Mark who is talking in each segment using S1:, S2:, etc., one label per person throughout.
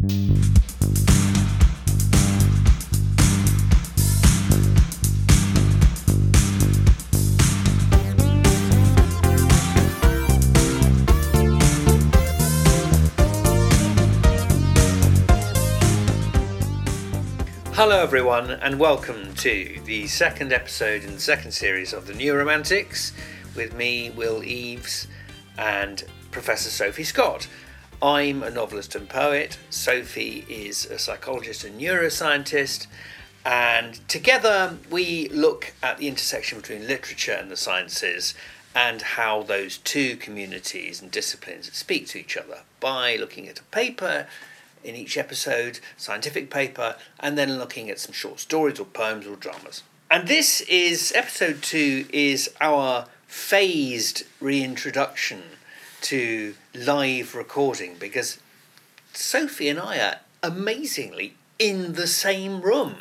S1: Hello, everyone, and welcome to the second episode in the second series of the New Romantics with me, Will Eaves, and Professor Sophie Scott. I'm a novelist and poet, Sophie is a psychologist and neuroscientist, and together we look at the intersection between literature and the sciences and how those two communities and disciplines speak to each other by looking at a paper in each episode, scientific paper, and then looking at some short stories or poems or dramas. And this is episode two is our phased reintroduction to live recording because Sophie and I are amazingly in the same room.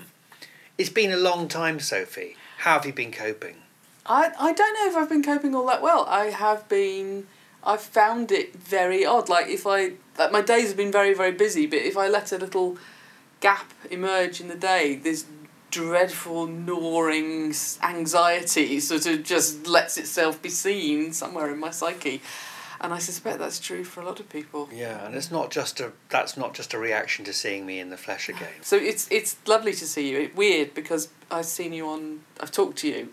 S1: It's been a long time, Sophie. How have you been coping?
S2: I, I don't know if I've been coping all that well. I have been I've found it very odd. Like if I like my days have been very very busy, but if I let a little gap emerge in the day, this dreadful gnawing anxiety sort of just lets itself be seen somewhere in my psyche. And I suspect that's true for a lot of people.
S1: Yeah, and it's not just a that's not just a reaction to seeing me in the flesh again.
S2: So it's it's lovely to see you. It's weird because I've seen you on I've talked to you.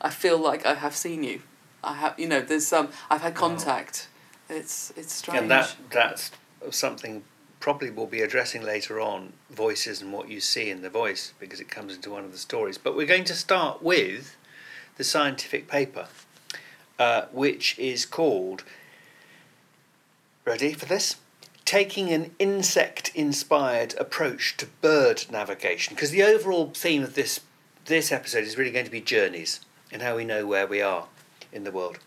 S2: I feel like I have seen you I have, you know, there's some. Um, I've had contact. Oh. It's it's strange.
S1: And that that's something probably we'll be addressing later on voices and what you see in the voice because it comes into one of the stories. But we're going to start with the scientific paper, uh, which is called. Ready for this? Taking an insect inspired approach to bird navigation. Because the overall theme of this, this episode is really going to be journeys and how we know where we are in the world.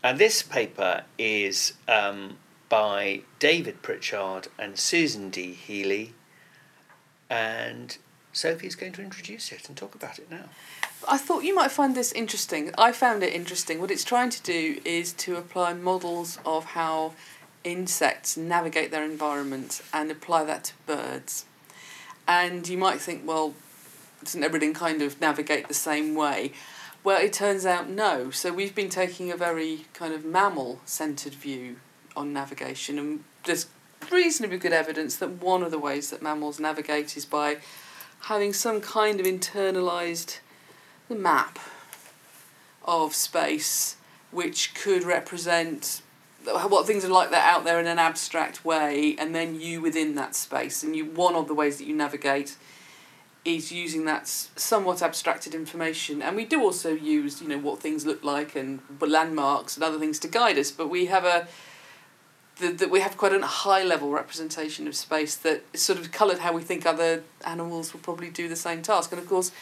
S1: And this paper is um, by David Pritchard and Susan D. Healy. And Sophie's going to introduce it and talk about it now.
S2: I thought you might find this interesting. I found it interesting. What it's trying to do is to apply models of how insects navigate their environment and apply that to birds. And you might think, well, doesn't everything kind of navigate the same way? Well, it turns out no. So we've been taking a very kind of mammal centred view on navigation, and there's reasonably good evidence that one of the ways that mammals navigate is by having some kind of internalised map of space which could represent what things are like that out there in an abstract way and then you within that space. And you one of the ways that you navigate is using that somewhat abstracted information. And we do also use you know what things look like and landmarks and other things to guide us. But we have a that we have quite a high level representation of space that sort of coloured how we think other animals will probably do the same task. And of course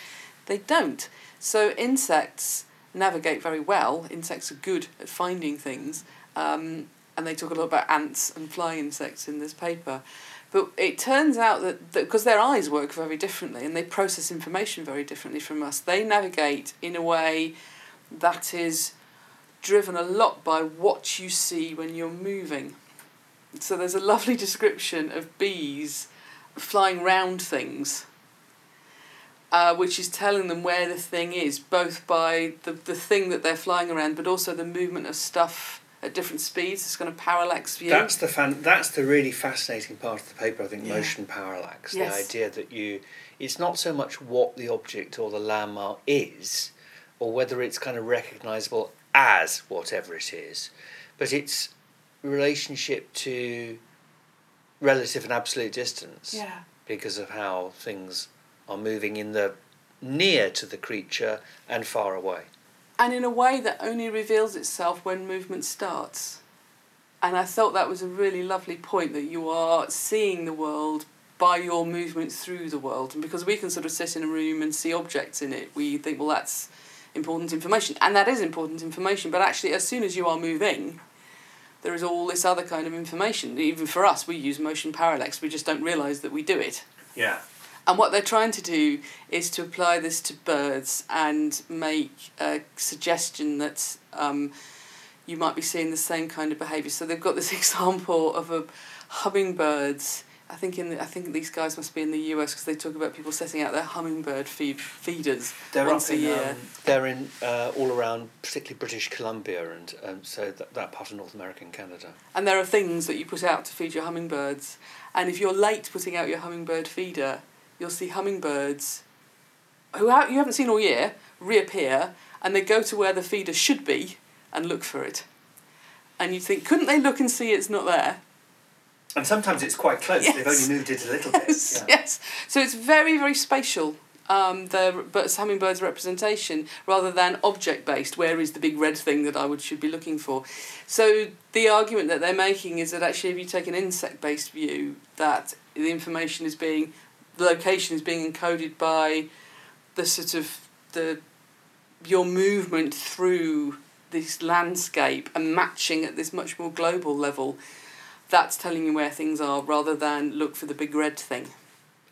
S2: they don't. So insects navigate very well. Insects are good at finding things um, and they talk a lot about ants and fly insects in this paper but it turns out that because their eyes work very differently and they process information very differently from us, they navigate in a way that is driven a lot by what you see when you're moving. So there's a lovely description of bees flying round things, uh, which is telling them where the thing is, both by the, the thing that they're flying around, but also the movement of stuff at different speeds. It's going to parallax view.
S1: That's the fan. That's the really fascinating part of the paper. I think yeah. motion parallax. Yes. The idea that you, it's not so much what the object or the landmark is, or whether it's kind of recognizable as whatever it is, but its relationship to relative and absolute distance.
S2: Yeah.
S1: Because of how things are moving in the near to the creature and far away
S2: and in a way that only reveals itself when movement starts. And I thought that was a really lovely point that you are seeing the world by your movement through the world. And because we can sort of sit in a room and see objects in it, we think, well, that's important information. And that is important information, but actually, as soon as you are moving, there is all this other kind of information. Even for us, we use motion parallax, we just don't realise that we do it.
S1: Yeah.
S2: And what they're trying to do is to apply this to birds and make a suggestion that um, you might be seeing the same kind of behaviour. So they've got this example of a hummingbirds I think in the, I think these guys must be in the US because they talk about people setting out their hummingbird feed feeders
S1: They're
S2: once
S1: up
S2: a year.
S1: um, they're in uh, all around, particularly British Columbia, and um, so that, that part of North America and Canada.
S2: And there are things that you put out to feed your hummingbirds. And if you're late putting out your hummingbird feeder, you'll see hummingbirds who ha- you haven't seen all year reappear and they go to where the feeder should be and look for it. And you think, couldn't they look and see it's not there?
S1: And sometimes it's quite close.
S2: Yes.
S1: They've only moved it a little
S2: Yes, yes. So it's very, very spatial. Um, the but hummingbird's representation rather than object based. Where is the big red thing that I would should be looking for? So the argument that they're making is that actually, if you take an insect based view, that the information is being, the location is being encoded by the sort of the your movement through this landscape and matching at this much more global level. That's telling you where things are rather than look for the big red thing.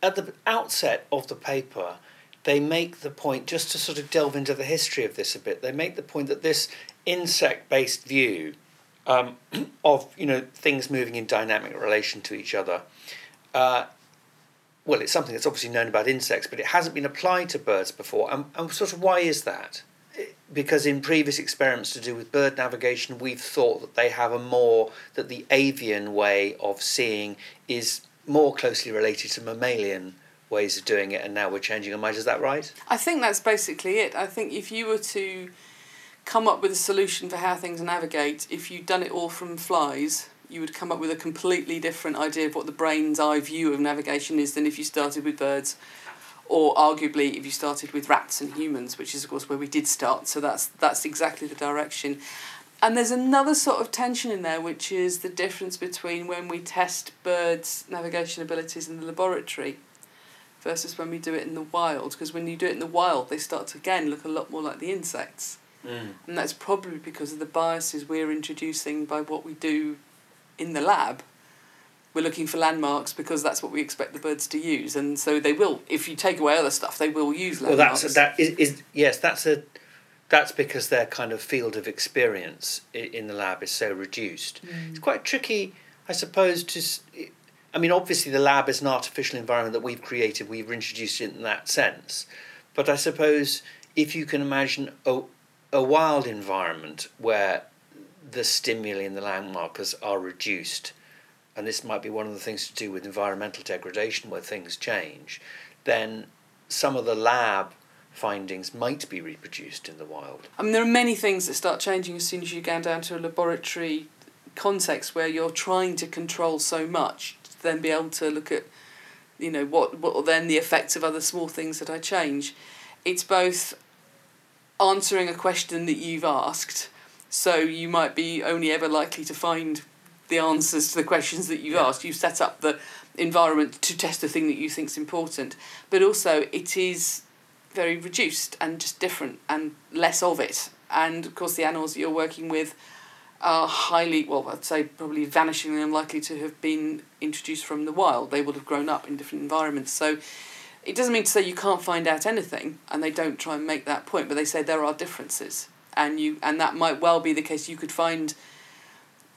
S1: At the outset of the paper, they make the point, just to sort of delve into the history of this a bit, they make the point that this insect based view um, of you know things moving in dynamic relation to each other. Uh, well, it's something that's obviously known about insects, but it hasn't been applied to birds before. And, and sort of why is that? Because in previous experiments to do with bird navigation, we've thought that they have a more, that the avian way of seeing is more closely related to mammalian ways of doing it, and now we're changing our minds. Is that right?
S2: I think that's basically it. I think if you were to come up with a solution for how things navigate, if you'd done it all from flies, you would come up with a completely different idea of what the brain's eye view of navigation is than if you started with birds, or arguably if you started with rats and humans, which is of course where we did start. So that's that's exactly the direction. And there's another sort of tension in there, which is the difference between when we test birds' navigation abilities in the laboratory versus when we do it in the wild. Because when you do it in the wild, they start to again look a lot more like the insects.
S1: Mm.
S2: And that's probably because of the biases we're introducing by what we do in the lab. We're looking for landmarks because that's what we expect the birds to use, and so they will. If you take away other stuff, they will use
S1: Well,
S2: landmarks.
S1: that's that is, is yes, that's a that's because their kind of field of experience in the lab is so reduced. Mm. It's quite tricky, I suppose. To I mean, obviously the lab is an artificial environment that we've created. We've introduced it in that sense, but I suppose if you can imagine a a wild environment where the stimuli and the landmarkers are reduced, and this might be one of the things to do with environmental degradation where things change, then some of the lab findings might be reproduced in the wild.
S2: I mean, there are many things that start changing as soon as you go down to a laboratory context where you're trying to control so much to then be able to look at, you know, what what are then the effects of other small things that I change. It's both answering a question that you've asked, so you might be only ever likely to find the answers to the questions that you've
S1: Yeah.
S2: asked. You've set up the environment to test the thing that you think's important, but also it is very reduced and just different and less of it. And of course, the animals that you're working with are highly, well, I'd say probably vanishingly unlikely to have been introduced from the wild. They would have grown up in different environments. So it doesn't mean to say you can't find out anything, and they don't try and make that point, but they say there are differences. And you and that might well be the case. You could find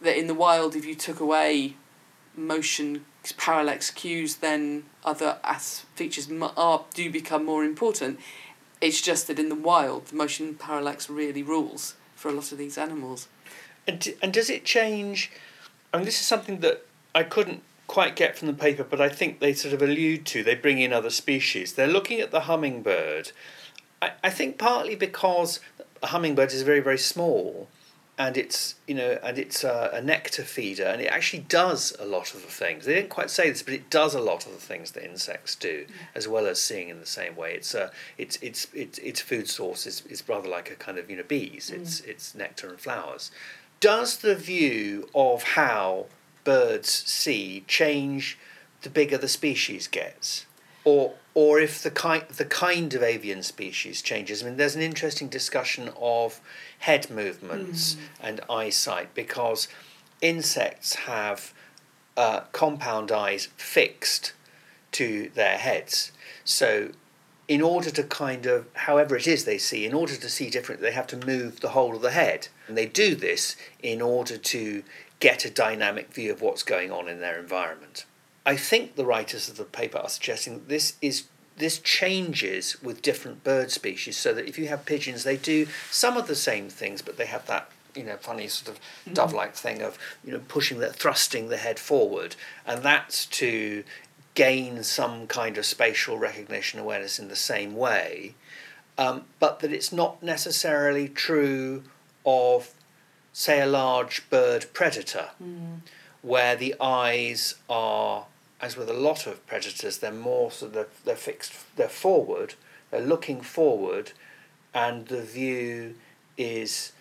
S2: that in the wild, if you took away motion parallax cues, then other as features are do become more important. It's just that in the wild, the motion parallax really rules for a lot of these animals.
S1: And, d- and does it change? I mean, this is something that I couldn't quite get from the paper, but I think they sort of allude to. They bring in other species. They're looking at the hummingbird. I, I think partly because hummingbird is very, very small. And it's you know, and it's a, a nectar feeder, and it actually does a lot of the things. They didn't quite say this, but it does a lot of the things that insects do, as well as seeing in the same way. It's a, it's it's its its food source is, is rather like a kind of you know bees. Mm. It's it's nectar and flowers. Does the view of how birds see change the bigger the species gets? Or, or if the kind, the kind of avian species changes? I mean, there's an interesting discussion of head movements and eyesight because insects have uh, compound eyes fixed to their heads. So, in order to kind of, however it is they see, in order to see differently, they have to move the whole of the head. And they do this in order to get a dynamic view of what's going on in their environment. I think the writers of the paper are suggesting that this is this changes with different bird species so that if you have pigeons they do some of the same things but they have that you know funny sort of
S2: Mm-hmm.
S1: dove like thing of you know pushing the thrusting the head forward and that's to gain some kind of spatial recognition awareness in the same way um, but that it's not necessarily true of say a large bird predator where the eyes are, as with a lot of predators, they're more so they're, they're fixed, they're forward, they're looking forward, and the view is.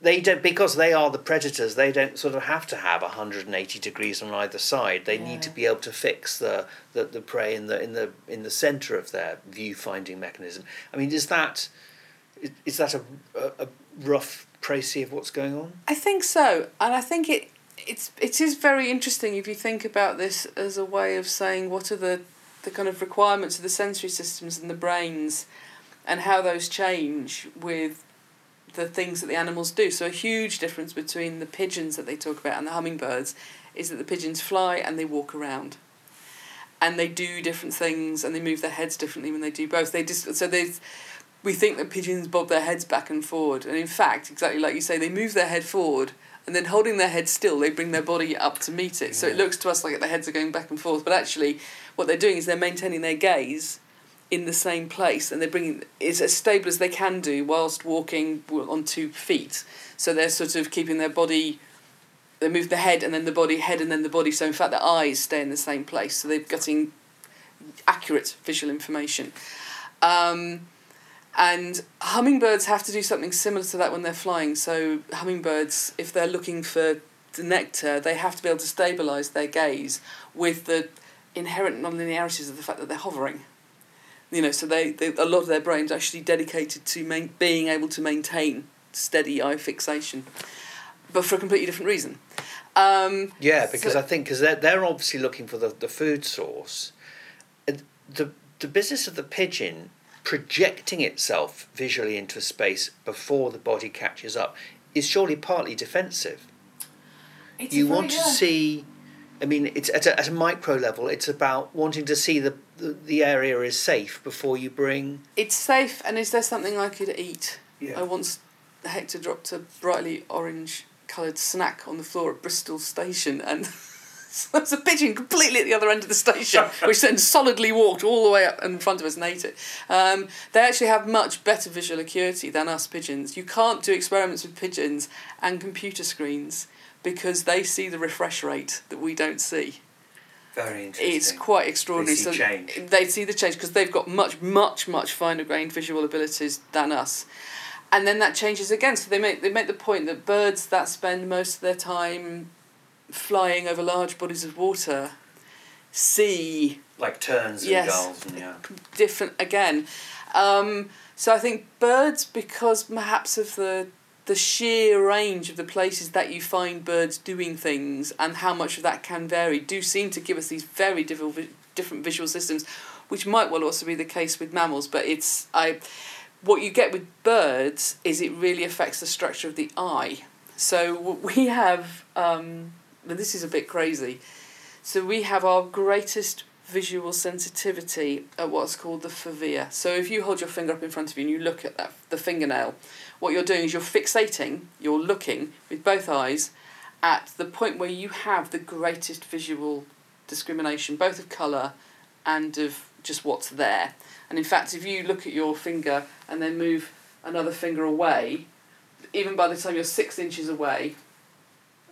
S1: They don't because they are the predators. They don't sort of have to have hundred and eighty degrees on either side. They need to be able to fix the, the, the prey in the in the in the centre of their view finding mechanism. I mean, is that is- is that a, a, a rough précis of what's going on?
S2: I think so, and I think it it's it is very interesting if you think about this as a way of saying what are the the kind of requirements of the sensory systems and the brains, and how those change with the things that the animals do. So a huge difference between the pigeons that they talk about and the hummingbirds is that the pigeons fly and they walk around. And they do different things and they move their heads differently when they do both. They just so there's we think that pigeons bob their heads back and forward, and in fact, exactly like you say, they move their head forward, and then holding their head still, they bring their body up to meet it. So it looks to us like their heads are going back and forth, but actually, what they're doing is they're maintaining their gaze in the same place, and they're bringing it's as stable as they can do whilst walking on two feet. So they're sort of keeping their body. They move the head and then the body, head and then the body. So in fact, their eyes stay in the same place. So they're getting accurate visual information. Um, and hummingbirds have to do something similar to that when they're flying. So hummingbirds, if they're looking for the nectar, they have to be able to stabilise their gaze with the inherent nonlinearities of the fact that they're hovering. You know, so they, they a lot of their brains actually dedicated to main, being able to maintain steady eye fixation, but for a completely different reason. Um,
S1: Yeah, because
S2: So-
S1: I think because they're they're obviously looking for the, the food source. The the business of the pigeon projecting itself visually into a space before the body catches up is surely partly defensive.
S2: it's
S1: you want to see. I mean, it's at a, at a micro level. It's about wanting to see the, the the area is safe before you bring.
S2: It's safe, and is there something I could eat?
S1: Yeah.
S2: I once Hector dropped a brightly orange coloured snack on the floor at Bristol Station, and there was a pigeon completely at the other end of the station, which then solidly walked all the way up in front of us and ate it. Um, they actually have much better visual acuity than us pigeons. You can't do experiments with pigeons and computer screens because they see the refresh rate that we don't see.
S1: Very interesting.
S2: It's quite extraordinary.
S1: see
S2: so
S1: change.
S2: They see the change because they've got much, much, much finer grained visual abilities than us. And then that changes again. So they make they make the point that birds that spend most of their time flying over large bodies of water see
S1: like terns and
S2: Yes.
S1: gulls and yeah.
S2: different again. Um, so I think birds, because perhaps of the the sheer range of the places that you find birds doing things and how much of that can vary, do seem to give us these very different different visual systems, which might well also be the case with mammals. But it's I, what you get with birds is it really affects the structure of the eye. So we have, um, and this is a bit crazy. So we have our greatest visual sensitivity at what's called the fovea. So if you hold your finger up in front of you and you look at that the fingernail, what you're doing is you're fixating, you're looking with both eyes at the point where you have the greatest visual discrimination, both of colour and of just what's there. And in fact, if you look at your finger and then move another finger away, even by the time you're six inches away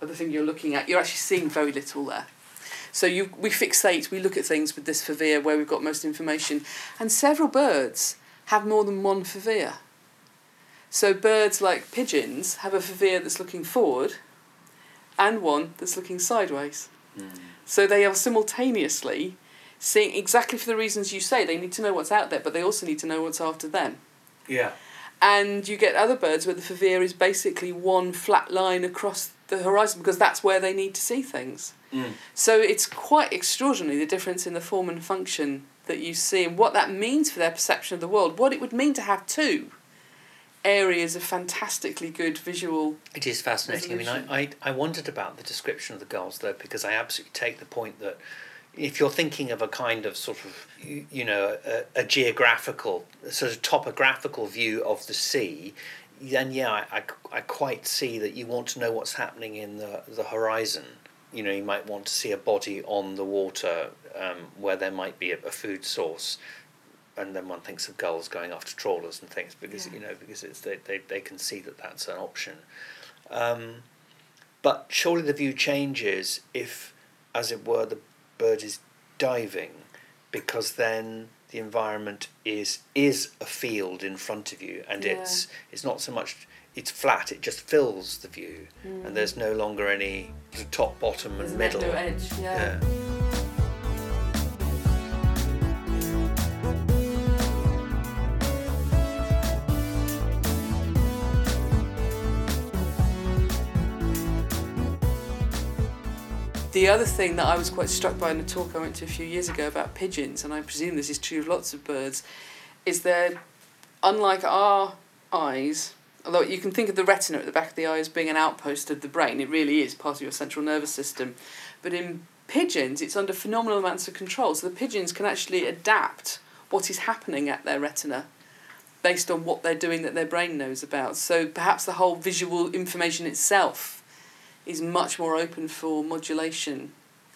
S2: of the finger you're looking at, you're actually seeing very little there. So you we fixate, we look at things with this fovea where we've got most information, and several birds have more than one fovea. So birds like pigeons have a fovea that's looking forward, and one that's looking sideways. Hmm. So they are simultaneously seeing exactly for the reasons you say. They need to know what's out there, but they also need to know what's after them.
S1: Yeah.
S2: And you get other birds where the fovea is basically one flat line across the horizon because that's where they need to see things.
S1: Mm.
S2: So it's quite extraordinary the difference in the form and function that you see and what that means for their perception of the world. What it would mean to have two areas of fantastically good visual.
S1: It is fascinating. I mean, I, I, I wondered about the description of the gulls, though, because I absolutely take the point that, if you're thinking of a kind of sort of you, you know a, a geographical sort of topographical view of the sea then yeah I, I, I quite see that you want to know what's happening in the, the horizon you know you might want to see a body on the water um, where there might be a, a food source and then one thinks of gulls going after trawlers and things because
S2: Yeah.
S1: you know because it's they, they, they can see that that's an option um, but surely the view changes if as it were the bird is diving because then the environment is is a field in front of you and
S2: Yeah.
S1: it's it's not so much it's flat it just fills the view and there's no longer any top bottom and
S2: There's
S1: middle
S2: no edge. Yeah.
S1: yeah
S2: The other thing that I was quite struck by in a talk I went to a few years ago about pigeons, and I presume this is true of lots of birds, is that unlike our eyes, although you can think of the retina at the back of the eye as being an outpost of the brain, it really is part of your central nervous system. But in pigeons, it's under phenomenal amounts of control, so the pigeons can actually adapt what is happening at their retina based on what they're doing that their brain knows about. So perhaps the whole visual information itself is much more open for modulation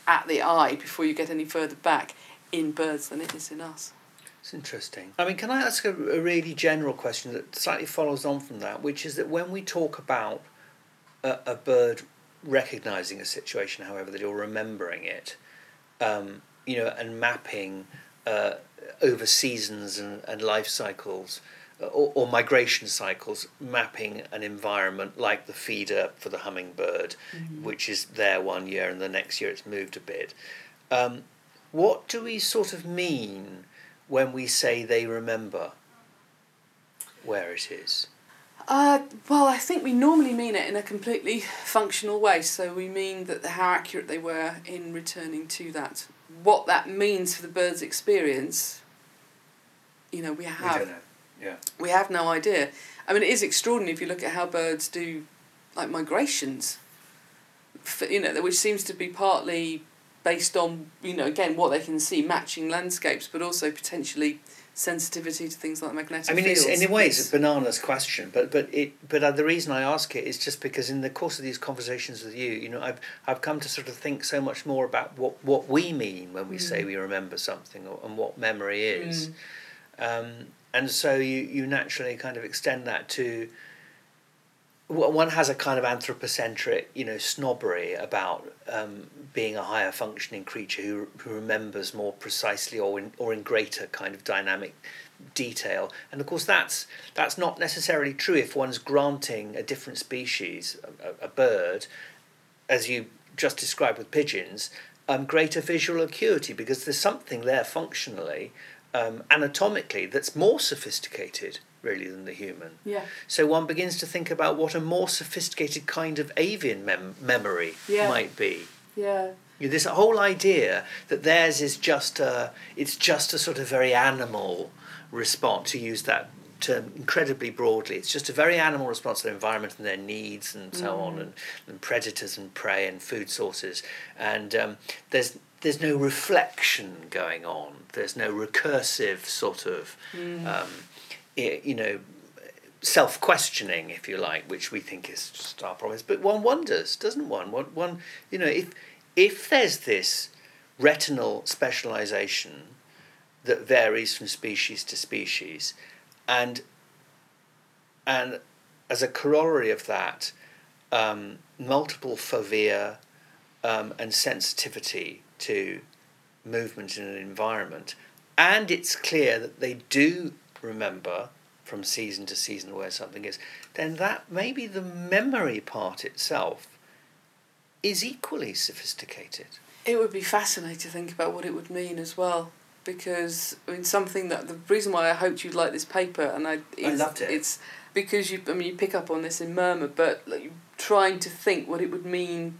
S2: at the eye before you get any further back in birds than it is in us.
S1: It's interesting. I mean, can I ask a, a really general question that slightly follows on from that, which is that when we talk about a, a bird recognizing a situation, however, that you're remembering it, um, you know, and mapping uh, over seasons and, and life cycles. Or, or migration cycles, mapping an environment like the feeder for the hummingbird, which is there one year and the next year it's moved a bit. Um, what do we sort of mean when we say they remember where it is?
S2: Uh, well, I think we normally mean it in a completely functional way. So we mean that how accurate they were in returning to that. What that means for the bird's experience, you know, we have.
S1: We. Yeah.
S2: we have no idea. I mean, it is extraordinary if you look at how birds do, like migrations. For, you know, which seems to be partly based on you know again what they can see, matching landscapes, but also potentially sensitivity to things like magnetic
S1: I mean,
S2: fields.
S1: it's in a way it's a bananas question, but but it but uh, the reason I ask it is just because in the course of these conversations with you, you know, I've I've come to sort of think so much more about what what we mean when we say
S2: Mm.
S1: we remember something or, and what memory is,
S2: Mm.
S1: um, and so you you naturally kind of extend that to. One has a kind of anthropocentric, you know, snobbery about um, being a higher functioning creature who, who remembers more precisely or in, or in greater kind of dynamic detail. And of course, that's that's not necessarily true if one's granting a different species, a, a bird, as you just described with pigeons, um, greater visual acuity because there's something there functionally, um, anatomically, that's more sophisticated really than the human.
S2: Yeah.
S1: So one begins to think about what a more sophisticated kind of avian mem- memory
S2: Yeah.
S1: might be.
S2: Yeah.
S1: This whole idea that theirs is just a, it's just a sort of very animal response, to use that term incredibly broadly. It's just a very animal response to their environment and their needs and so on, and, and predators and prey and food sources. And um, there's there's no reflection going on. There's no recursive sort of, um, you know, self questioning, if you like, which we think is just our promise. But one wonders, doesn't one? One, one you know, if if there's this retinal specialization that varies from species to species, and and as a corollary of that, um, multiple fovea um, and sensitivity to movement in an environment, and it's clear that they do remember from season to season where something is, then that maybe the memory part itself is equally sophisticated.
S2: It would be fascinating to think about what it would mean as well, because I mean something that the reason why I hoped you'd like this paper and I is,
S1: loved it.
S2: It's because you I mean you pick up on this in Murmur, but like, trying to think what it would mean,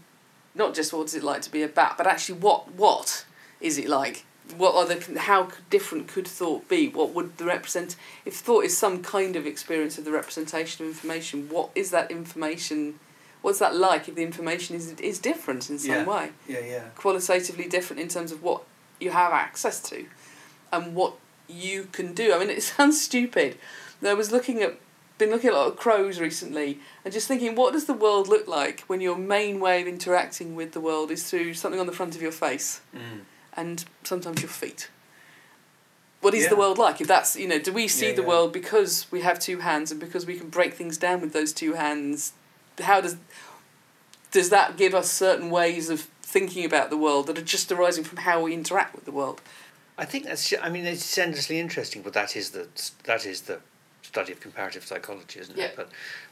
S2: not just what is it like to be a bat, but actually what what is it like? What are the how different could thought be? What would the represent if thought is some kind of experience of the representation of information? What is that information? What's that like if the information is is different in some way?
S1: Yeah, yeah.
S2: qualitatively different in terms of what you have access to and what you can do. I mean, it sounds stupid. I was looking at, been looking at a lot of crows recently, and just thinking, what does the world look like when your main way of interacting with the world is through something on the front of your face,
S1: Mm.
S2: and sometimes your feet. What is the world like? If that's you know, do we see
S1: Yeah,
S2: the
S1: yeah.
S2: world because we have two hands and because we can break things down with those two hands? How does does that give us certain ways of thinking about the world that are just arising from how we interact with the world?
S1: I think that's. I mean, it's endlessly interesting, but that is the that is the study of comparative psychology, isn't
S2: Yeah.
S1: it? But,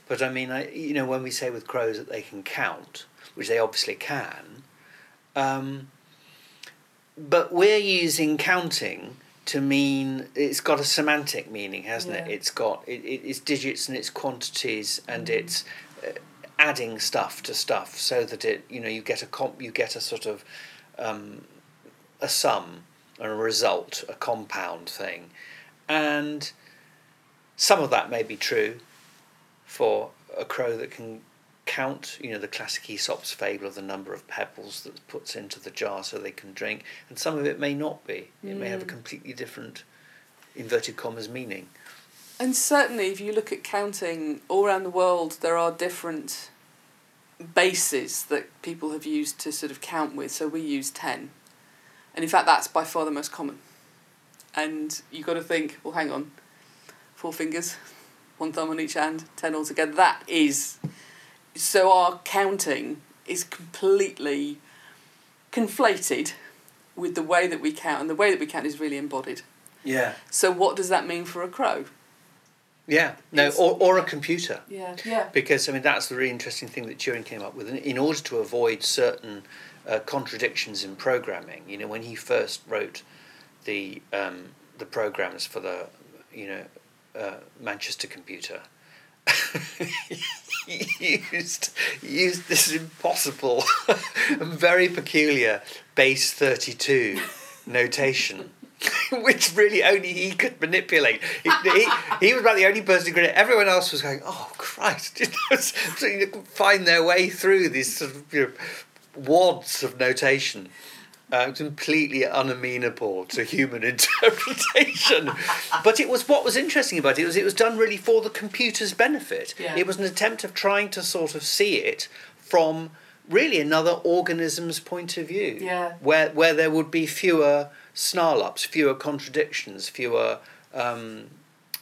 S1: but I mean, I you know when we say with crows that they can count, which they obviously can, um, but we're using counting to mean it's got a semantic meaning, hasn't it?
S2: Yeah.
S1: It's got it, it, it's digits and it's quantities and
S2: Mhm.
S1: it's uh, adding stuff to stuff so that it you know you get a comp you get a sort of um, a sum and a result, a compound thing. And some of that may be true for a crow that can count, you know, the classic Aesop's fable of the number of pebbles that puts into the jar so they can drink, and some of it may not be. It may have a
S2: Mm.
S1: completely different, inverted commas, meaning.
S2: And certainly, if you look at counting all around the world, there are different bases that people have used to sort of count with. So we use 10. And in fact, that's by far the most common. And you've got to think, well, hang on, four fingers, one thumb on each hand, 10 altogether. That is. So our counting is completely conflated with the way that we count, and the way that we count is really embodied.
S1: Yeah.
S2: So, what does that mean for a crow?
S1: Yeah. No, or, or a computer.
S2: Yeah, yeah.
S1: Because I mean that's the really interesting thing that Turing came up with. In- In order to avoid certain uh, contradictions in programming, you know, when he first wrote the um, the programs for the you know Manchester computer, used used this impossible and very peculiar base thirty two notation. Which really only he could manipulate. He, he, he was about the only person who could. Everyone else was going, "Oh Christ!" You find their way through these sort of you know, wads of notation, uh, completely unamenable to human interpretation. but it was what was interesting about it was it was done really for the computer's benefit.
S2: Yeah.
S1: It was an attempt of trying to sort of see it from really another organism's point of view.
S2: Yeah.
S1: Where where there would be fewer snarl ups, fewer contradictions, fewer um,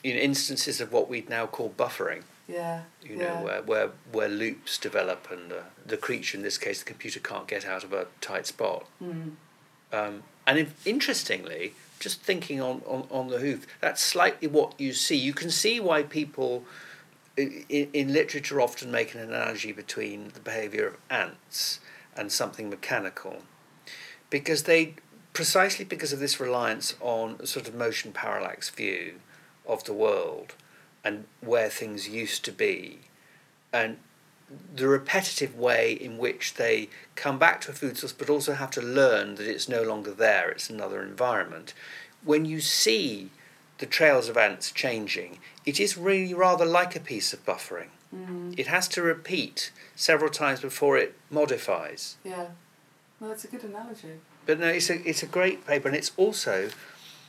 S1: you know instances of what we'd now call buffering.
S2: Yeah.
S1: You
S2: yeah.
S1: know where where where loops develop and uh, the creature in this case the computer can't get out of a tight spot.
S2: Mm.
S1: Um, and if, interestingly, just thinking on, on, on the hoof, that's slightly what you see. You can see why people in, in literature often make an analogy between the behaviour of ants and something mechanical, because they precisely because of this reliance on a sort of motion parallax view of the world and where things used to be, and the repetitive way in which they come back to a food source but also have to learn that it's no longer there, it's another environment. When you see the trails of ants changing, it is really rather like a piece of buffering.
S2: Mm.
S1: It has to repeat several times before it modifies.
S2: Yeah. Well, that's a good analogy.
S1: But no, it's a, it's a great paper, and it's also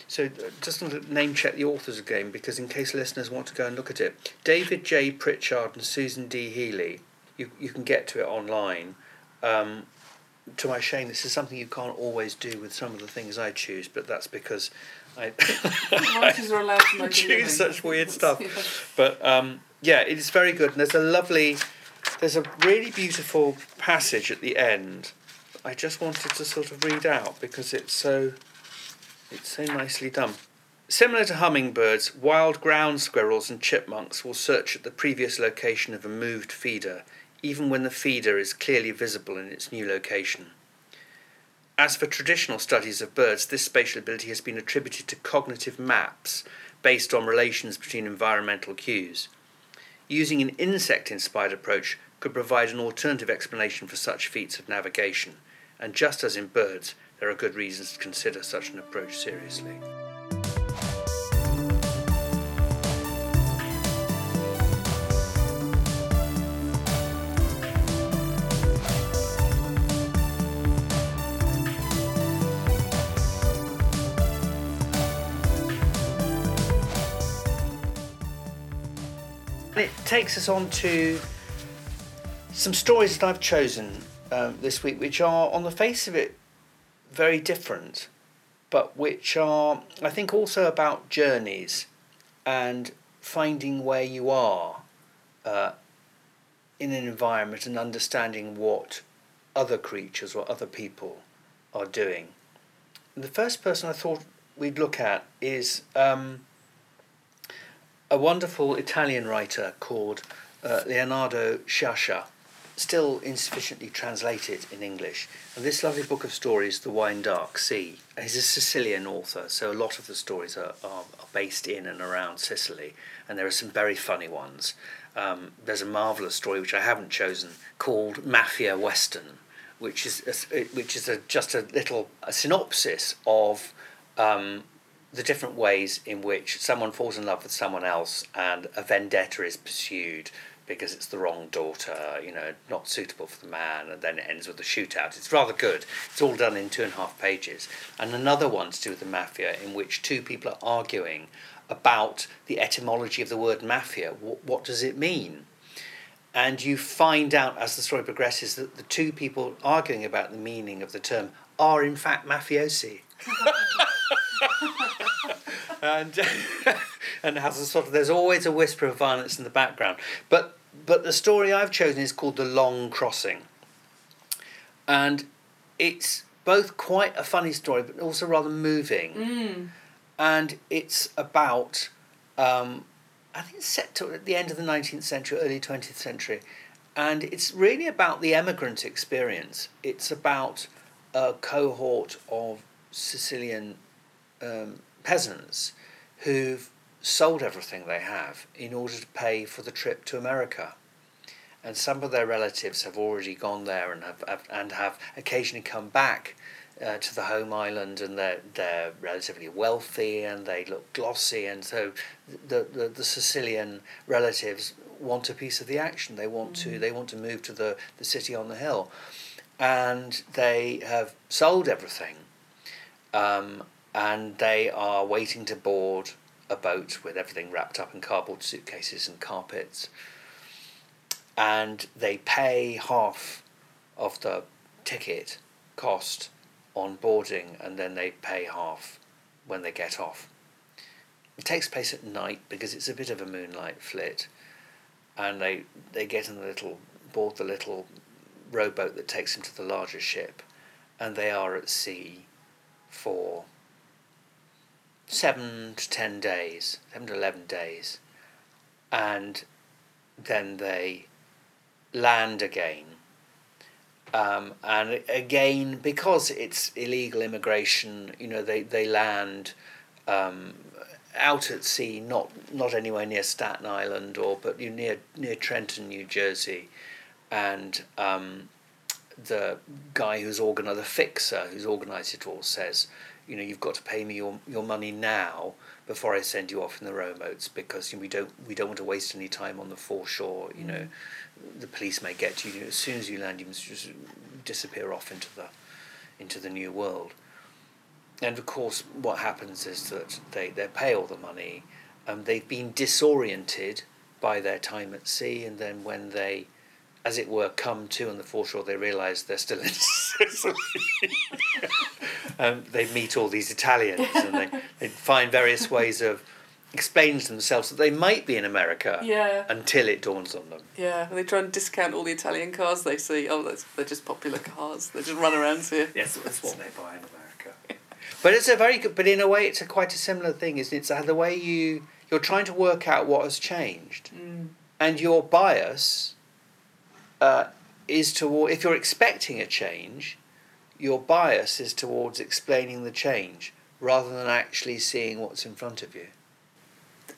S1: so uh, just to name check the authors again because in case listeners want to go and look at it, David J. Pritchard and Susan D. Healy. You you can get to it online. Um, to my shame, this is something you can't always do with some of the things I choose, but that's because I
S2: Writers are allowed to make
S1: choose such weird stuff.
S2: Yeah.
S1: But um, yeah, it is very good, and there's a lovely, there's a really beautiful passage at the end. I just wanted to sort of read out because it's so, it's so nicely done. Similar to hummingbirds, wild ground squirrels and chipmunks will search at the previous location of a moved feeder, even when the feeder is clearly visible in its new location. As for traditional studies of birds, this spatial ability has been attributed to cognitive maps based on relations between environmental cues. Using an insect inspired approach could provide an alternative explanation for such feats of navigation, and just as in birds, there are good reasons to consider such an approach seriously. it takes us on to some stories that I've chosen um, this week, which are, on the face of it, very different, but which are, I think, also about journeys and finding where you are uh, in an environment and understanding what other creatures or other people are doing. And the first person I thought we'd look at is um, a wonderful Italian writer called uh, Leonardo Sciascia, still insufficiently translated in English. And this lovely book of stories, The Wine Dark Sea, he's a Sicilian author, so a lot of the stories are, are, are based in and around Sicily, and there are some very funny ones. Um, there's a marvellous story which I haven't chosen called Mafia Western, which is a, which is a, just a little a synopsis of um, the different ways in which someone falls in love with someone else and a vendetta is pursued because it's the wrong daughter, you know, not suitable for the man, and then it ends with a shootout. It's rather good. It's all done in two and a half pages. And another one to do with the mafia, in which two people are arguing about the etymology of the word mafia. What, what does it mean? And you find out as the story progresses that the two people arguing about the meaning of the term are in fact mafiosi. and and has a sort of there's always a whisper of violence in the background. But but the story I've chosen is called The Long Crossing. And it's both quite a funny story but also rather moving.
S2: Mm.
S1: And it's about um, I think it's set to at the end of the 19th century, early 20th century. And it's really about the emigrant experience. It's about a cohort of Sicilian um, peasants who've sold everything they have in order to pay for the trip to America. And some of their relatives have already gone there and have, have and have occasionally come back uh, to the home island, and they're they're relatively wealthy and they look glossy, and so the, the, the Sicilian relatives want a piece of the action. They want mm. to they want to move to the, the city on the hill, and they have sold everything, um, and they are waiting to board a boat with everything wrapped up in cardboard suitcases and carpets. And they pay half of the ticket cost on boarding and then they pay half when they get off. It takes place at night because it's a bit of a moonlight flit. And they, they get in the little board the little rowboat that takes them to the larger ship and they are at sea for seven to ten days, seven to eleven days, and then they land again. Um, and again, because it's illegal immigration, you know, they, they land um, out at sea, not not anywhere near Staten Island or but you near near Trenton, New Jersey, and um, the guy who's organised the fixer who's organised it all says, you know, you've got to pay me your, your money now before I send you off in the rowboats because you know, we don't we don't want to waste any time on the foreshore. You know, mm. the police may get you. you know, as soon as you land, you must just disappear off into the into the new world. And of course, what happens is that they, they pay all the money, and they've been disoriented by their time at sea, and then when they as it were, come to on the foreshore, they realise they're still in Sicily. um, they meet all these Italians and they, they find various ways of explaining to themselves that they might be in America
S2: Yeah.
S1: until it dawns on them.
S2: Yeah, and they try and discount all the Italian cars they see. Oh, that's, they're just popular cars. They just run around here.
S1: Yes, that's what they buy in America. But it's a very good. But in a way, it's a quite a similar thing, isn't it? It's the way you you're trying to work out what has changed,
S2: Mm.
S1: and your bias uh, is toward. If you're expecting a change, your bias is towards explaining the change rather than actually seeing what's in front of you.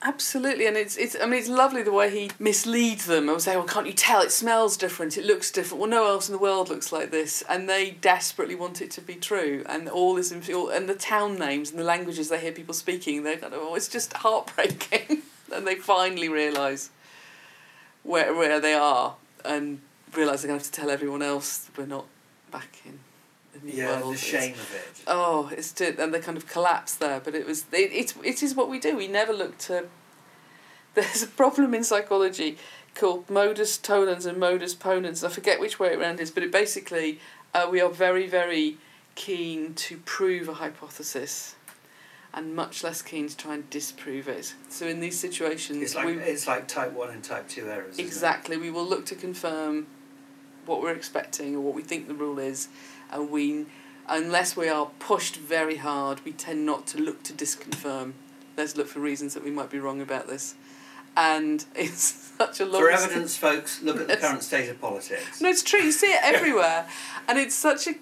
S2: Absolutely, and it's it's. I mean, it's lovely the way he misleads them. I would say, "Well, can't you tell? It smells different. It looks different. Well, no else in the world looks like this." And they desperately want it to be true. And all this, and the town names and the languages they hear people speaking, they're kind of, oh, it's just heartbreaking. and they finally realise where where they are and going to have to tell everyone else we're not back in the new world. It's-
S1: of it.
S2: Oh, it's just, and they kind of collapse there. But it was it, it's it is what we do. We never look to there's a problem in psychology called modus tollens and modus ponens. I forget which way around it is, but it basically uh, we are very very keen to prove a hypothesis and much less keen to try and disprove it. So in these situations,
S3: It's like
S2: we,
S3: it's like type one and type two errors. it?
S2: exactly we will look to confirm what we're expecting or what we think the rule is, and we, unless we are pushed very hard, we tend not to look to disconfirm. Let's look for reasons that we might be wrong about this, and it's such a long.
S3: For evidence, folks, look at the current state of politics.
S2: No, it's true. You see it everywhere, and it's such a.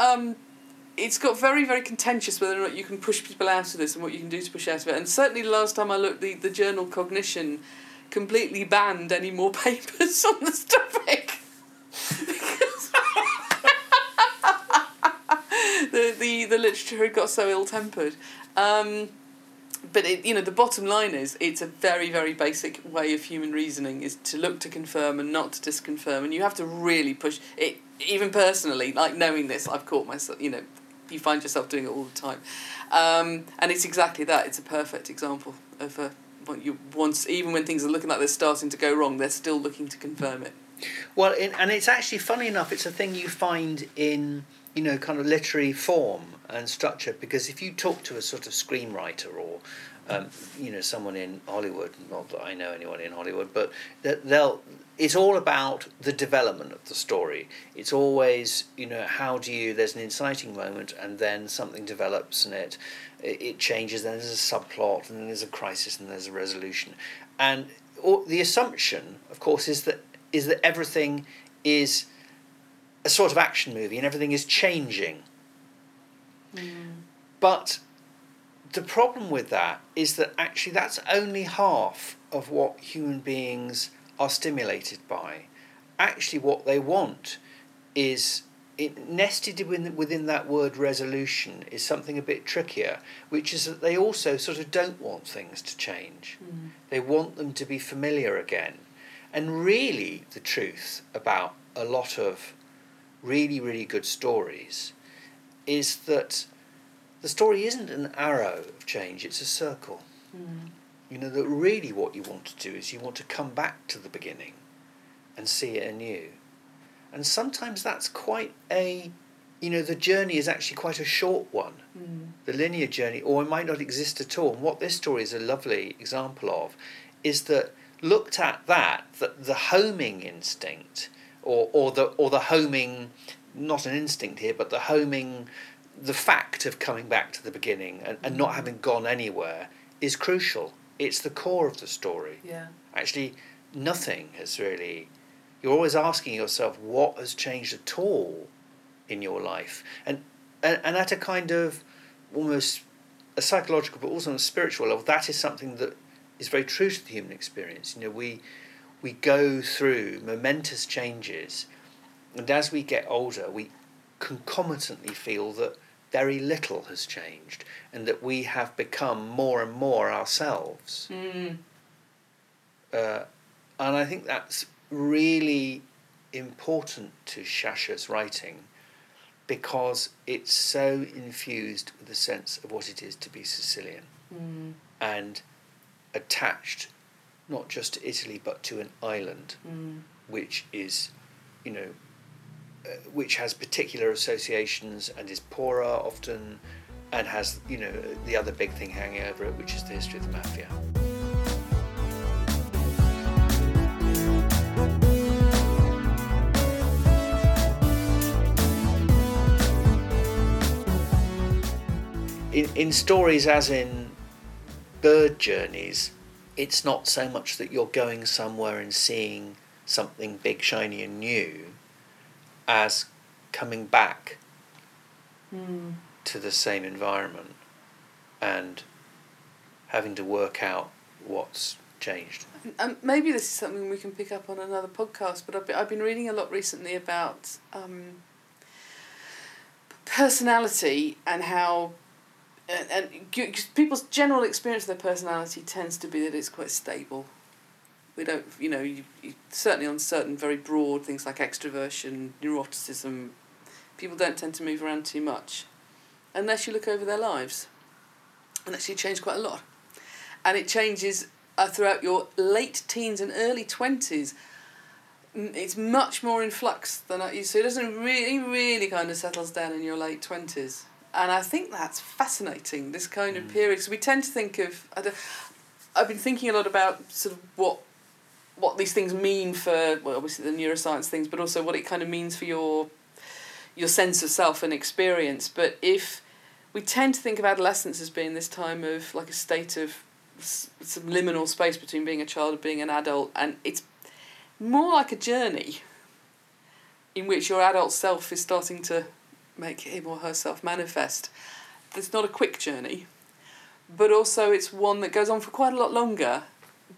S2: Um, it's got very, very contentious whether or not you can push people out of this and what you can do to push out of it. And certainly, the last time I looked, the, the journal Cognition completely banned any more papers on this topic. The, the, the literature had got so ill tempered. Um, but it, you know the bottom line is it's a very very basic way of human reasoning is to look to confirm and not to disconfirm and you have to really push it even personally like knowing this i've caught myself you know you find yourself doing it all the time um, and it's exactly that it's a perfect example of a what you once even when things are looking like they're starting to go wrong they're still looking to confirm it
S1: Well, in, and it's actually funny enough. It's a thing you find in you know kind of literary form and structure because if you talk to a sort of screenwriter or um, you know someone in Hollywood, not that I know anyone in Hollywood, but th- they'll. It's all about the development of the story. It's always you know how do you? There's an inciting moment and then something develops and it it changes. Then there's a subplot and then there's a crisis and there's a resolution, and the assumption, of course, is that is that everything is a sort of action movie and everything is changing. Hmm. But the problem with that is that actually that's only half of what human beings are stimulated by. Actually, what they want is it, nested within, within that word resolution is something a bit trickier, which is that they also sort of don't want things to change. Hmm. They want them to be familiar again. And really, the truth about a lot of really, really good stories is that the story isn't an arrow of change, it's a circle. Hmm. You know, that really what you want to do is you want to come back to the beginning and see it anew. And sometimes that's quite a, you know, the journey is actually quite a short one, hmm. the linear journey, or it might not exist at all. And what this story is a lovely example of is that looked at that, that the homing instinct, or, or the or the homing, not an instinct here, but the homing, the fact of coming back to the beginning and, and not mm. having gone anywhere is crucial. It's the core of the story.
S2: yeah
S1: Actually, nothing has really. You're always asking yourself what has changed at all in your life, and and, and at a kind of almost a psychological, but also on a spiritual level, that is something that is very true to the human experience. You know, we we go through momentous changes, and as we get older, we concomitantly feel that very little has changed, and that we have become more and more ourselves.
S2: mm.
S1: Uh, and I think that's really important to Sciascia's writing because it's so infused with a sense of what it is to be Sicilian
S2: Mm.
S1: and attached not just to Italy but to an island
S2: Mm.
S1: which is, you know, uh, which has particular associations and is poorer often and has, you know, the other big thing hanging over it, which is the history of the mafia. In, in stories, as in bird journeys, it's not so much that you're going somewhere and seeing something big, shiny, and new as coming back
S2: Mm.
S1: to the same environment and having to work out what's changed.
S2: Um, maybe this is something we can pick up on another podcast, but I've been, I've been reading a lot recently about um, personality and how. And, and people's general experience of their personality tends to be that it's quite stable. We don't, you know, you, you, certainly on certain very broad things like extroversion, neuroticism, people don't tend to move around too much unless you look over their lives. And actually change quite a lot. And it changes uh, throughout your late teens and early 20s, mm, it's much more in flux than used to. It doesn't really, really kind of settles down in your late 20s. And I think that's fascinating, this kind of mm. period. Because we tend to think of. I don't, I've been thinking a lot about sort of what what these things mean for well obviously the neuroscience things but also what it kind of means for your your sense of self and experience but if we tend to think of adolescence as being this time of like a state of s- some liminal space between being a child and being an adult and it's more like a journey in which your adult self is starting to make him or herself manifest it's not a quick journey but also it's one that goes on for quite a lot longer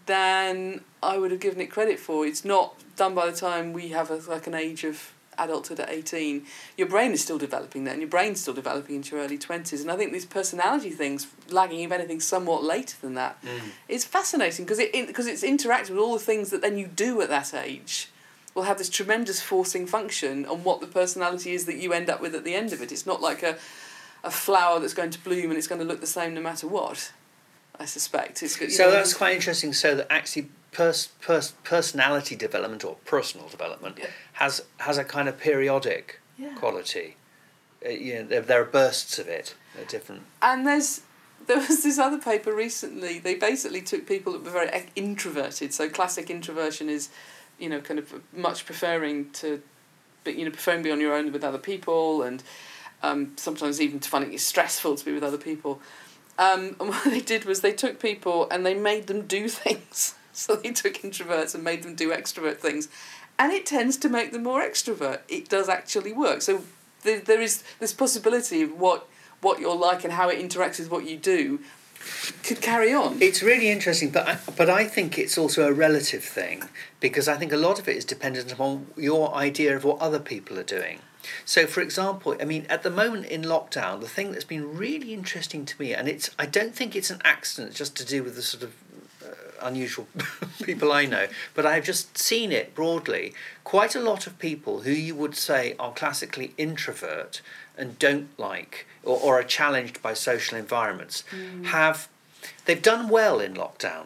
S2: than I would have given it credit for. It's not done by the time we have a, like an age of adulthood at 18. Your brain is still developing then, your brain's still developing into your early 20s. And I think these personality things, lagging, if anything, somewhat later than that,
S3: Mm.
S2: is fascinating because it, because it's interacting with all the things that then you do at that age will have this tremendous forcing function on what the personality is that you end up with at the end of it. It's not like a, a flower that's going to bloom and it's going to look the same no matter what. I suspect it's you
S1: So
S2: know,
S1: that's quite interesting. So that actually pers- pers- personality development or personal development
S2: Yeah.
S1: has has a kind of periodic
S2: Yeah.
S1: quality. Uh, you know, there, there are bursts of it at different.
S2: And there's there was this other paper recently. They basically took people that were very introverted. So classic introversion is, you know, kind of much preferring to, be, you know, preferring be on your own with other people, and um, sometimes even finding it stressful to be with other people. Um, and what they did was they took people and they made them do things. So they took introverts and made them do extrovert things, and it tends to make them more extrovert. It does actually work. So there, there is this possibility of what what you're like and how it interacts with what you do could carry on.
S1: It's really interesting, but I, but I think it's also a relative thing because I think a lot of it is dependent upon your idea of what other people are doing. So, for example, I mean, at the moment in lockdown, the thing that's been really interesting to me, and it's I don't think it's an accident just to do with the sort of uh, unusual people I know, but I've just seen it broadly. Quite a lot of people who you would say are classically introvert and don't like or, or are challenged by social environments mm. have they've done well in lockdown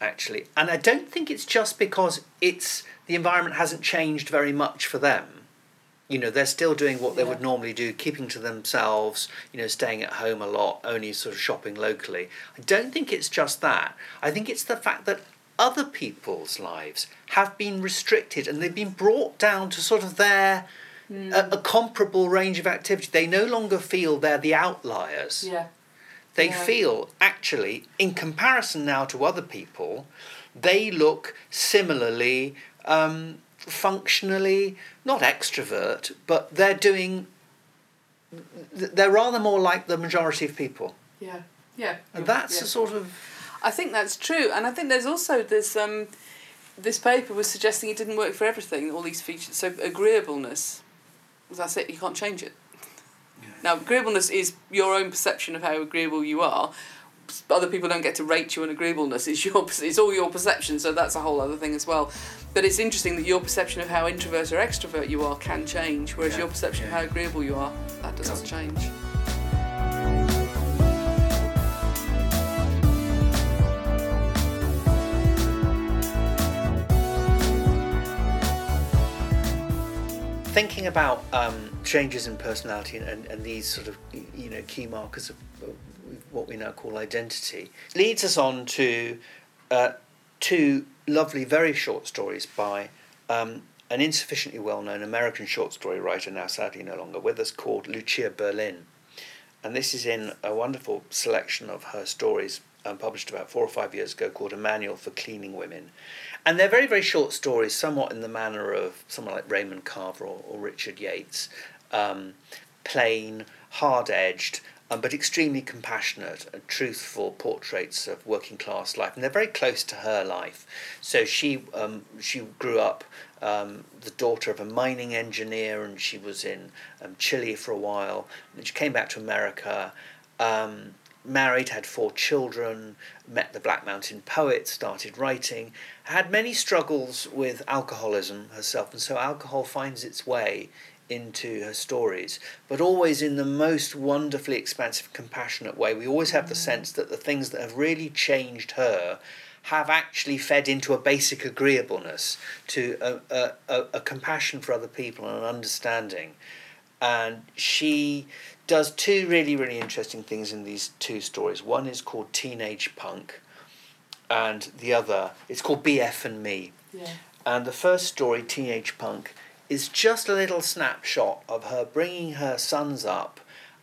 S1: actually. And i don't think it's just because it's the environment hasn't changed very much for them. You know they're still doing what they
S2: Yeah.
S1: would normally do keeping to themselves you know staying at home a lot only sort of shopping locally. I don't think it's just that. I think it's the fact that other people's lives have been restricted and they've been brought down to sort of their a, a comparable range of activity they no longer feel they're the outliers
S2: yeah.
S1: they
S2: Yeah.
S1: feel actually, in comparison now to other people, they look similarly, um, functionally, not extrovert, but they're doing, they're rather more like the majority of people.
S2: Yeah. Yeah.
S1: And that's
S2: yeah.
S1: a sort of,
S2: I think that's true, and I think there's also this. Um, this paper was suggesting it didn't work for everything. All these features, so agreeableness, that's it. You can't change it. Now, agreeableness is your own perception of how agreeable you are. Other people don't get to rate you on agreeableness. It's your, it's all your perception. So that's a whole other thing as well. But it's interesting that your perception of how introvert or extrovert you are can change, whereas
S3: Yeah,
S2: your perception of how agreeable you are that doesn't change.
S1: Thinking about um, changes in personality and, and, these sort of you know key markers of of what we now call identity leads us on to uh, two lovely very short stories by um, an insufficiently well-known American short story writer now sadly no longer with us called Lucia Berlin. And this is in a wonderful selection of her stories um, published about four or five years ago called A Manual for Cleaning Women. And they're very, very short stories, somewhat in the manner of someone like Raymond Carver or, or Richard Yates. Um, plain, hard edged, um, but extremely compassionate and truthful portraits of working class life. And they're very close to her life. So she, um, she grew up um, the daughter of a mining engineer, and she was in um, Chile for a while. And she came back to America. Um, married, had four children, met the Black Mountain poet, started writing, had many struggles with alcoholism herself, and so alcohol finds its way into her stories, but always in the most wonderfully expansive, compassionate way. We always have the mm. sense that the things that have really changed her have actually fed into a basic agreeableness, to a, a, a, a compassion for other people and an understanding. And she does two really, really interesting things in these two stories. One is called Teenage Punk, and the other, it's called BF and Me.
S2: Yeah.
S1: And the first story, Teenage Punk, is just a little snapshot of her bringing her sons up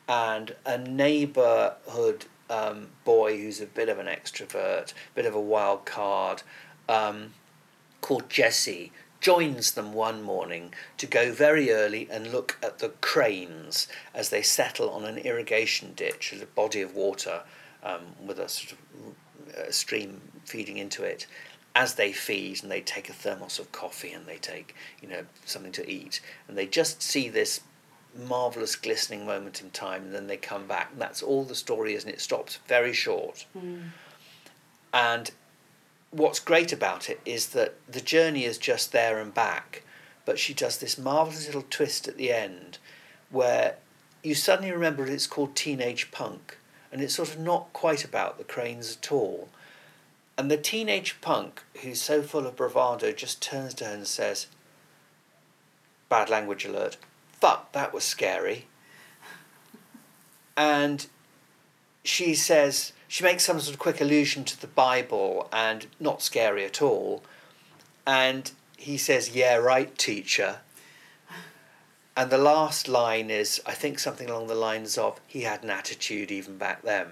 S1: and a neighborhood um, boy who's a bit of an extrovert, bit of a wild card, um, called Jesse, joins them one morning to go very early and look at the cranes as they settle on an irrigation ditch, as a body of water um, with a sort of uh, stream feeding into it. As they feed and they take a thermos of coffee and they take, you know, something to eat, and they just see this marvelous glistening moment in time and then they come back and that's all the story is and it stops very short
S2: Mm.
S1: and what's great about it is that the journey is just there and back but she does this marvelous little twist at the end where you suddenly remember it's called teenage punk and it's sort of not quite about the cranes at all and the teenage punk who's so full of bravado just turns to her and says bad language alert fuck, that was scary. And she says, she makes some sort of quick allusion to the Bible and not scary at all. And he says, yeah, right, teacher. And the last line is, I think, something along the lines of, he had an attitude even back then.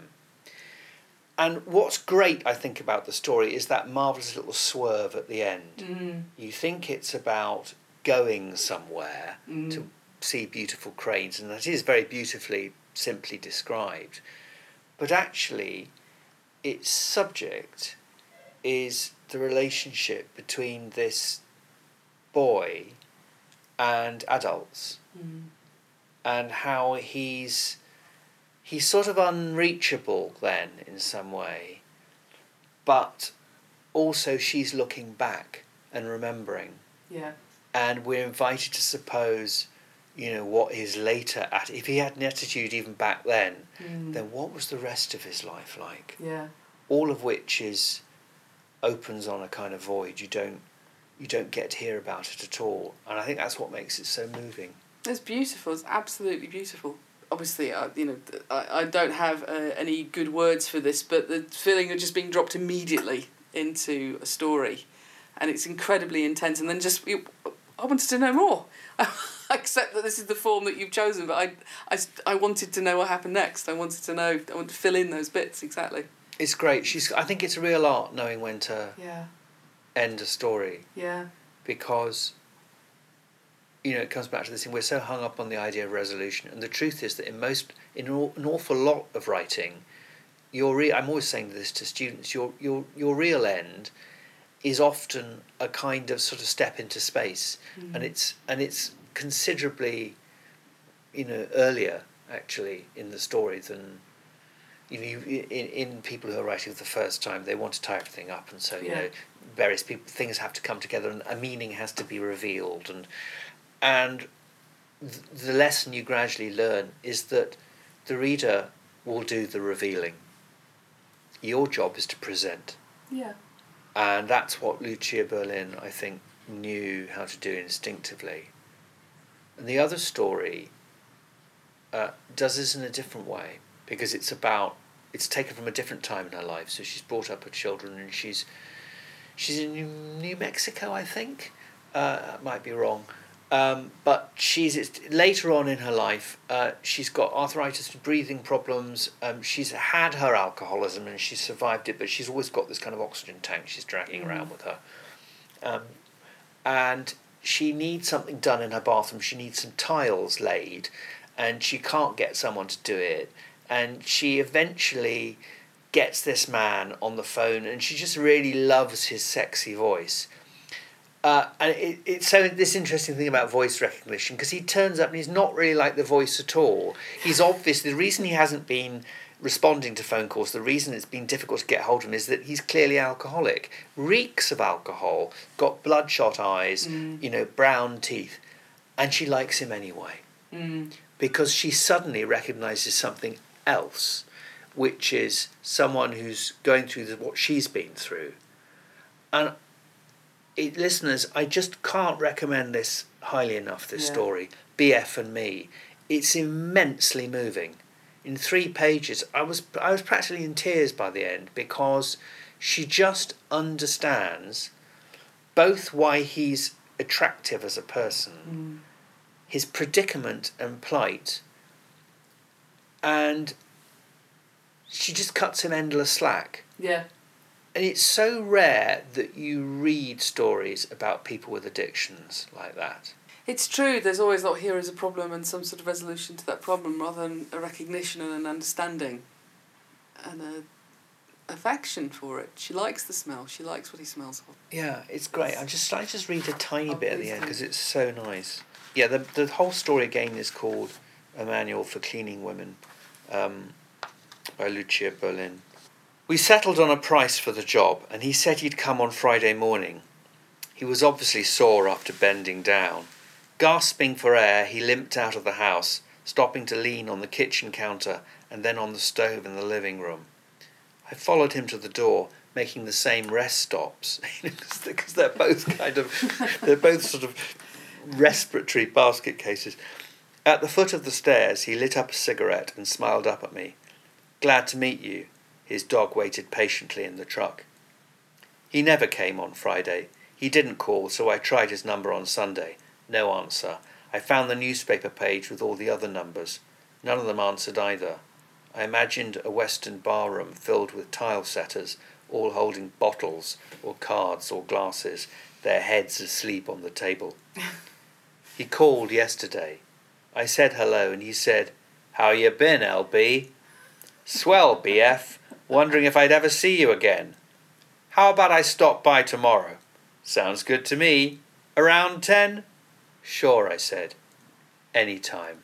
S1: And what's great, I think, about the story is that marvellous little swerve at the end.
S2: Mm.
S1: You think it's about going somewhere
S2: Mm.
S1: to see beautiful cranes, and that is very beautifully, simply described. But actually, its subject is the relationship between this boy and adults,
S2: Mm.
S1: and how he's he's sort of unreachable then in some way, but also she's looking back and remembering
S2: Yeah.
S1: and we're invited to suppose, you know, what his later at if he had an attitude even back then,
S2: Mm.
S1: then what was the rest of his life like?
S2: Yeah.
S1: All of which is opens on a kind of void. You don't you don't get to hear about it at all, and I think that's what makes it so moving.
S2: It's beautiful. It's absolutely beautiful. Obviously, I, you know, I, I don't have uh, any good words for this, but the feeling of just being dropped immediately into a story, and it's incredibly intense. And then just, you, I wanted to know more. Accept that this is the form that you've chosen, but I, I, I wanted to know what happened next. I wanted to know. I want to fill in those bits exactly.
S1: It's great. She's. I think it's a real art knowing when to
S2: Yeah.
S1: end a story
S2: Yeah.
S1: because you know it comes back to this thing we're so hung up on the idea of resolution and the truth is that in most in an, an awful lot of writing your re- I'm always saying this to students your your your real end is often a kind of sort of step into space mm. and it's and it's considerably you know earlier actually in the story than you know you, in, in people who are writing for the first time they want to tie everything up and so you
S2: Yeah.
S1: know various people things have to come together and a meaning has to be revealed and and th- the lesson you gradually learn is that the reader will do the revealing your job is to present
S2: Yeah.
S1: and that's what Lucia Berlin, I think, knew how to do instinctively. And the other story uh, does this in a different way because it's about it's taken from a different time in her life. So she's brought up her children and she's she's in New, New Mexico, I think. Uh, might be wrong. Um, but she's it's, later on in her life. Uh, she's got arthritis, breathing problems. Um, she's had her alcoholism and she's survived it, but she's always got this kind of oxygen tank she's dragging
S2: Mm.
S1: around with her. Um, and she needs something done in her bathroom. She needs some tiles laid, and she can't get someone to do it. And she eventually gets this man on the phone, and she just really loves his sexy voice. Uh, and it, it's so this interesting thing about voice recognition because he turns up and he's not really like the voice at all. He's obvious. The reason he hasn't been responding to phone calls, the reason it's been difficult to get hold of him is that he's clearly alcoholic, reeks of alcohol, got bloodshot eyes,
S2: Mm.
S1: you know, brown teeth, and she likes him anyway
S2: Mm.
S1: because she suddenly recognizes something else, which is someone who's going through the, what she's been through, and it, listeners, I just can't recommend this highly enough. This
S2: Yeah.
S1: story, BF and me, it's immensely moving. In three pages, I was I was practically in tears by the end because she just understands both why he's attractive as a person, mm. his predicament and plight, and she just cuts him endless slack.
S2: Yeah.
S1: And it's so rare that you read stories about people with addictions like that.
S2: It's true, there's always like here is a problem and some sort of resolution to that problem rather than a recognition and an understanding and a affection for it. She likes the smell, she likes what he smells of.
S1: Yeah, it's great. I just I just read a tiny
S2: Oh,
S1: bit at the end because it's so nice. Yeah, the the whole story again is called A Manual for Cleaning Women, um, by Lucia Berlin. We settled on a price for the job, and he said he'd come on Friday morning. He was obviously sore after bending down. Gasping for air, he limped out of the house, stopping to lean on the kitchen counter and then on the stove in the living room. I followed him to the door, making the same rest stops because they're both kind of they're both sort of respiratory basket cases. At the foot of the stairs, he lit up a cigarette and smiled up at me. Glad to meet you. His dog waited patiently in the truck. He never came on Friday. He didn't call, so I tried his number on Sunday. No answer. I found the newspaper page with all the other numbers. None of them answered either. I imagined a Western barroom filled with tile setters, all holding bottles or cards or glasses, their heads asleep on the table. he called yesterday. I said hello and he said, How you been, LB? Swell, BF. Wondering if I'd ever see you again. How about I stop by tomorrow? Sounds good to me. Around ten? Sure, I said. Any time.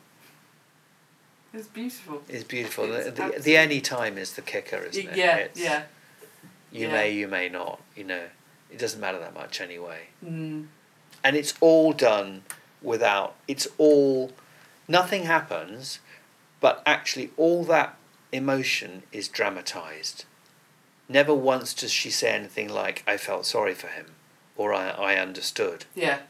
S2: It's beautiful.
S1: It's beautiful.
S2: It's
S1: the, the, the any time is the kicker, isn't it?
S2: yeah,
S1: It's-
S2: yeah.
S1: You
S2: Yeah.
S1: may, you may not. You know, it doesn't matter that much anyway.
S2: Mm.
S1: And it's all done without. It's all. Nothing happens, but actually, all that emotion is dramatized. Never once does she say anything like, I felt sorry for him, or I, I understood.
S2: Yeah.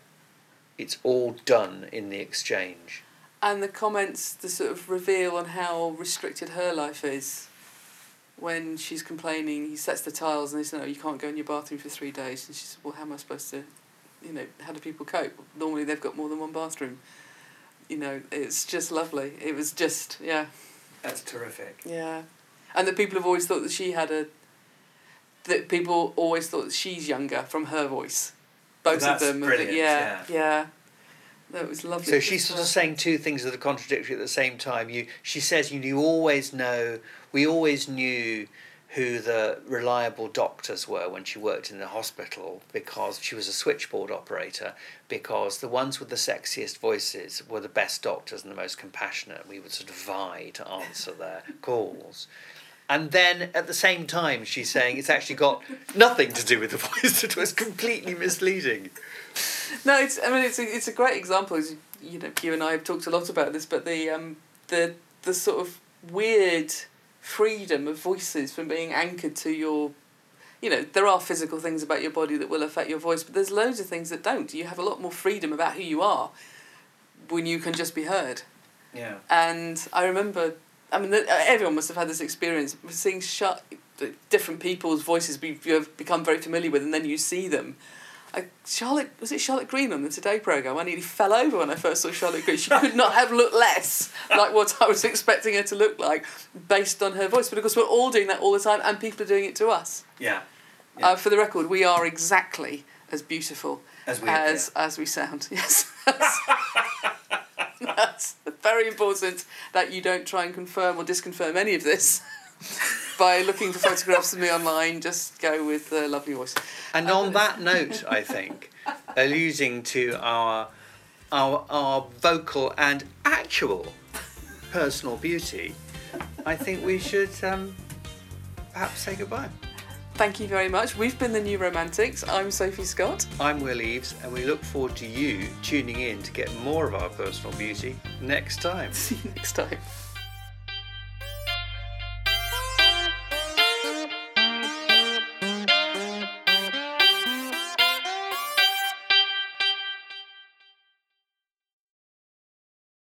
S1: It's all done in the exchange.
S2: And the comments, the sort of reveal on how restricted her life is. When she's complaining, he sets the tiles and they say, no, you can't go in your bathroom for three days. And she says, well, how am I supposed to, you know, how do people cope? Normally they've got more than one bathroom. You know, it's just lovely. It was just, yeah,
S3: That's terrific.
S2: yeah. And the people have always thought that she had a, that people always thought that she's younger from her voice. Both
S3: That's
S2: of them.
S3: brilliant,
S2: yeah, yeah. That was lovely.
S1: So she's sort of saying two things that are contradictory at the same time. You, she says, you, you always know, we always knew who the reliable doctors were when she worked in the hospital because she was a switchboard operator, because the ones with the sexiest voices were the best doctors and the most compassionate. We would sort of vie to answer their calls. And then at the same time, she's saying it's actually got nothing to do with the voice. It was completely misleading.
S2: No, it's. I mean, it's a, it's a great example. As you know, you and I have talked a lot about this, but the um the the sort of weird freedom of voices from being anchored to your. You know, there are physical things about your body that will affect your voice, but there's loads of things that don't. You have a lot more freedom about who you are when you can just be heard.
S3: Yeah.
S2: And I remember, I mean, everyone must have had this experience of seeing shut different people's voices be, you have become very familiar with, and then you see them. I, Charlotte was it Charlotte Green on the Today program? I nearly fell over when I first saw Charlotte Green. She could not have looked less like what I was expecting her to look like, based on her voice. But of course, we're all doing that all the time, and people are doing it to us.
S3: Yeah. Yeah.
S2: Uh, for the record, we are exactly as beautiful
S3: As we
S2: as as we sound. Yes. That's very important that you don't try and confirm or disconfirm any of this by looking for photographs of me online. Just go with the lovely voice.
S1: And on that note, I think, alluding to our, our, our vocal and actual personal beauty, I think we should um, perhaps say goodbye.
S2: Thank you very much. We've been the New Romantics. I'm Sophie Scott.
S1: I'm Will Eaves, and we look forward to you tuning in to get more of our personal beauty next time.
S2: See you next time.